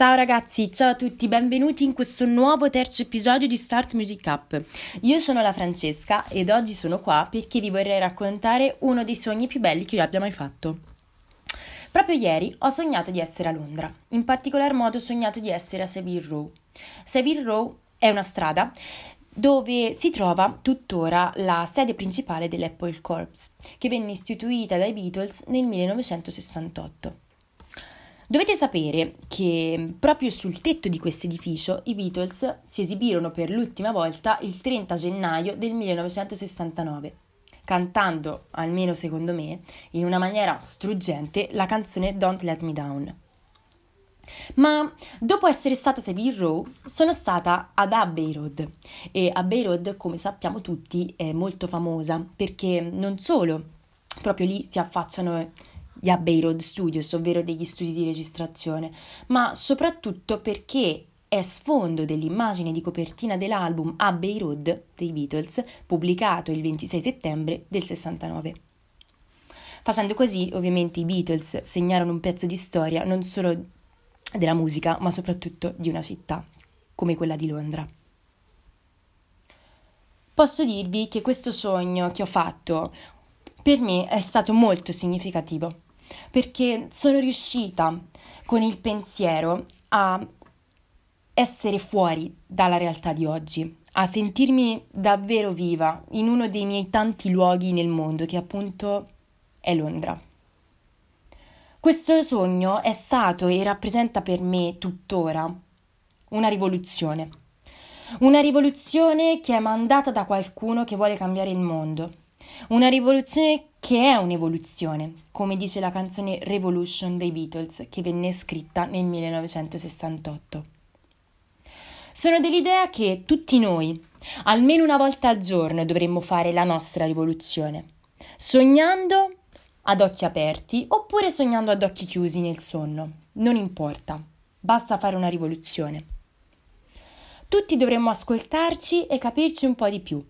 Ciao ragazzi, ciao a tutti, benvenuti in questo nuovo terzo episodio di Start Music Up. Io sono la Francesca ed oggi sono qua perché vi vorrei raccontare uno dei sogni più belli che io abbia mai fatto. Proprio ieri ho sognato di essere a Londra, in particolar modo ho sognato di essere a Savile Row. Savile Row è una strada dove si trova tuttora la sede principale dell'Apple Corps, che venne istituita dai Beatles nel 1968. Dovete sapere che proprio sul tetto di questo edificio i Beatles si esibirono per l'ultima volta il 30 gennaio del 1969, cantando, almeno secondo me, in una maniera struggente la canzone Don't Let Me Down. Ma dopo essere stata a Savile Row, sono stata ad Abbey Road e Abbey Road, come sappiamo tutti, è molto famosa perché non solo proprio lì si affacciano gli Abbey Road Studios, ovvero degli studi di registrazione, ma soprattutto perché è sfondo dell'immagine di copertina dell'album Abbey Road dei Beatles, pubblicato il 26 settembre del 69. Facendo così, ovviamente, i Beatles segnarono un pezzo di storia non solo della musica, ma soprattutto di una città, come quella di Londra. Posso dirvi che questo sogno che ho fatto per me è stato molto significativo perché sono riuscita con il pensiero a essere fuori dalla realtà di oggi, a sentirmi davvero viva in uno dei miei tanti luoghi nel mondo, che appunto è Londra. Questo sogno è stato e rappresenta per me tuttora una rivoluzione. Una rivoluzione che è mandata da qualcuno che vuole cambiare il mondo. Una rivoluzione che è un'evoluzione, come dice la canzone Revolution dei Beatles, che venne scritta nel 1968. Sono dell'idea che tutti noi, almeno una volta al giorno, dovremmo fare la nostra rivoluzione, sognando ad occhi aperti oppure sognando ad occhi chiusi nel sonno, non importa, basta fare una rivoluzione. Tutti dovremmo ascoltarci e capirci un po' di più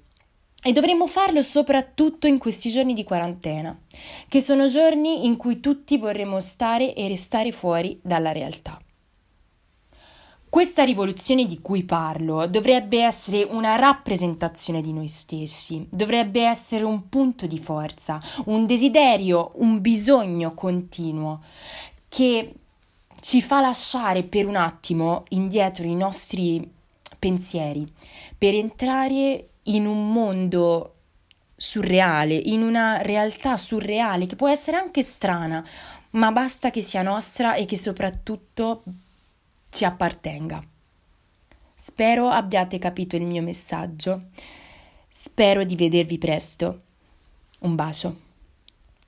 e dovremmo farlo soprattutto in questi giorni di quarantena, che sono giorni in cui tutti vorremmo stare e restare fuori dalla realtà. Questa rivoluzione di cui parlo dovrebbe essere una rappresentazione di noi stessi, dovrebbe essere un punto di forza, un desiderio, un bisogno continuo che ci fa lasciare per un attimo indietro i nostri pensieri per entrare in un mondo surreale, in una realtà surreale che può essere anche strana, ma basta che sia nostra e che soprattutto ci appartenga. Spero abbiate capito il mio messaggio. Spero di vedervi presto. Un bacio.